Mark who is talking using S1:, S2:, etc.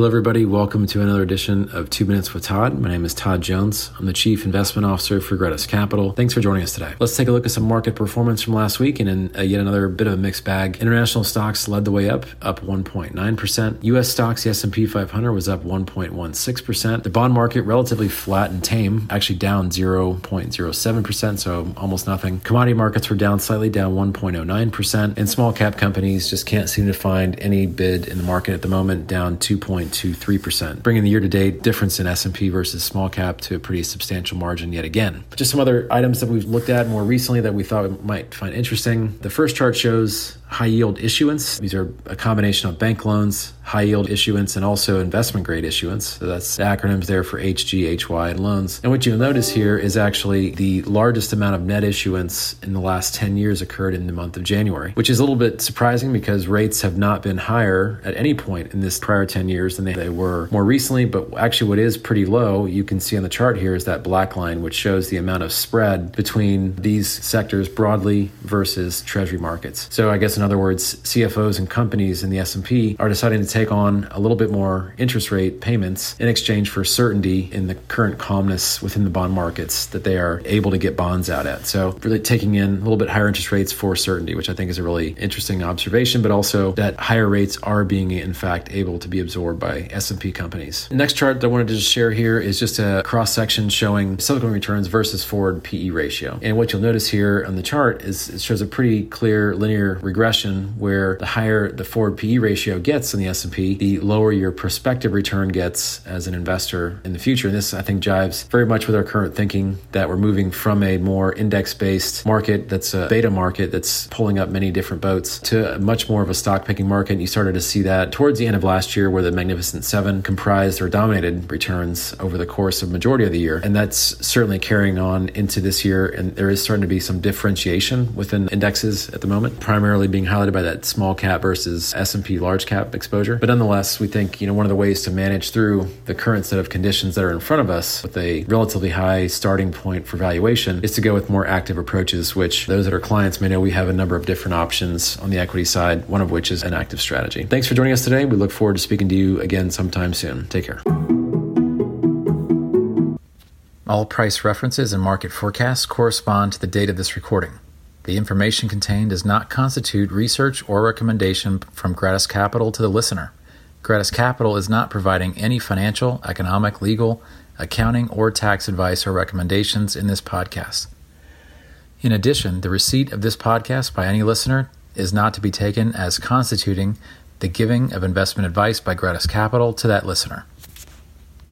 S1: Hello, everybody. Welcome to another edition of Two Minutes with Todd. My name is Todd Jones. I'm the Chief Investment Officer for Gratus Capital. Thanks for joining us today. Let's take a look at some market performance from last week and in uh, yet another bit of a mixed bag. International stocks led the way up, up 1.9%. U.S. stocks, the S&P 500 was up 1.16%. The bond market relatively flat and tame, actually down 0.07%, so almost nothing. Commodity markets were down slightly, down 1.09%, and small cap companies just can't seem to find any bid in the market at the moment, down 2. 0.23%, bringing the year-to-date difference in S&P versus small cap to a pretty substantial margin yet again. Just some other items that we've looked at more recently that we thought we might find interesting. The first chart shows high yield issuance. These are a combination of bank loans, high yield issuance, and also investment grade issuance. So that's the acronyms there for HG, HY, and loans. And what you'll notice here is actually the largest amount of net issuance in the last 10 years occurred in the month of January, which is a little bit surprising because rates have not been higher at any point in this prior 10 years than they, were more recently. But actually, what is pretty low, you can see on the chart here, is that black line, which shows the amount of spread between these sectors broadly versus treasury markets. So I guess in other words, CFOs and companies in the S&P are deciding to take on a little bit more interest rate payments in exchange for certainty in the current calmness within the bond markets that they are able to get bonds out at. So really taking in a little bit higher interest rates for certainty, which I think is a really interesting observation, but also that higher rates are being in fact able to be absorbed by S&P companies. The next chart that I wanted to just share here is just a cross section showing subsequent returns versus forward PE ratio. And what you'll notice here on the chart is it shows a pretty clear linear regression where the higher the forward PE ratio gets in the The lower your prospective return gets as an investor in the future. And this, I think, jives very much with our current thinking that we're moving from a more index-based market that's a beta market that's pulling up many different boats to much more of a stock picking market. And you started to see that towards the end of last year where the Magnificent Seven comprised or dominated returns over the course of majority of the year. And that's certainly carrying on into this year. And there is starting to be some differentiation within indexes at the moment, primarily being highlighted by that small cap versus S&P large cap exposure. But nonetheless, we think, you know, one of the ways to manage through the current set of conditions that are in front of us with a relatively high starting point for valuation is to go with more active approaches, which those that are clients may know we have a number of different options on the equity side, one of which is an active strategy. Thanks for joining us today. We look forward to speaking to you again sometime soon. Take care. All price references and market forecasts correspond to the date of this recording. The information contained does not constitute research or recommendation from Gratus Capital to the listener. Gratus Capital is not providing any financial, economic, legal, accounting, or tax advice or recommendations in this podcast. In addition, the receipt of this podcast by any listener is not to be taken as constituting the giving of investment advice by Gratus Capital to that listener.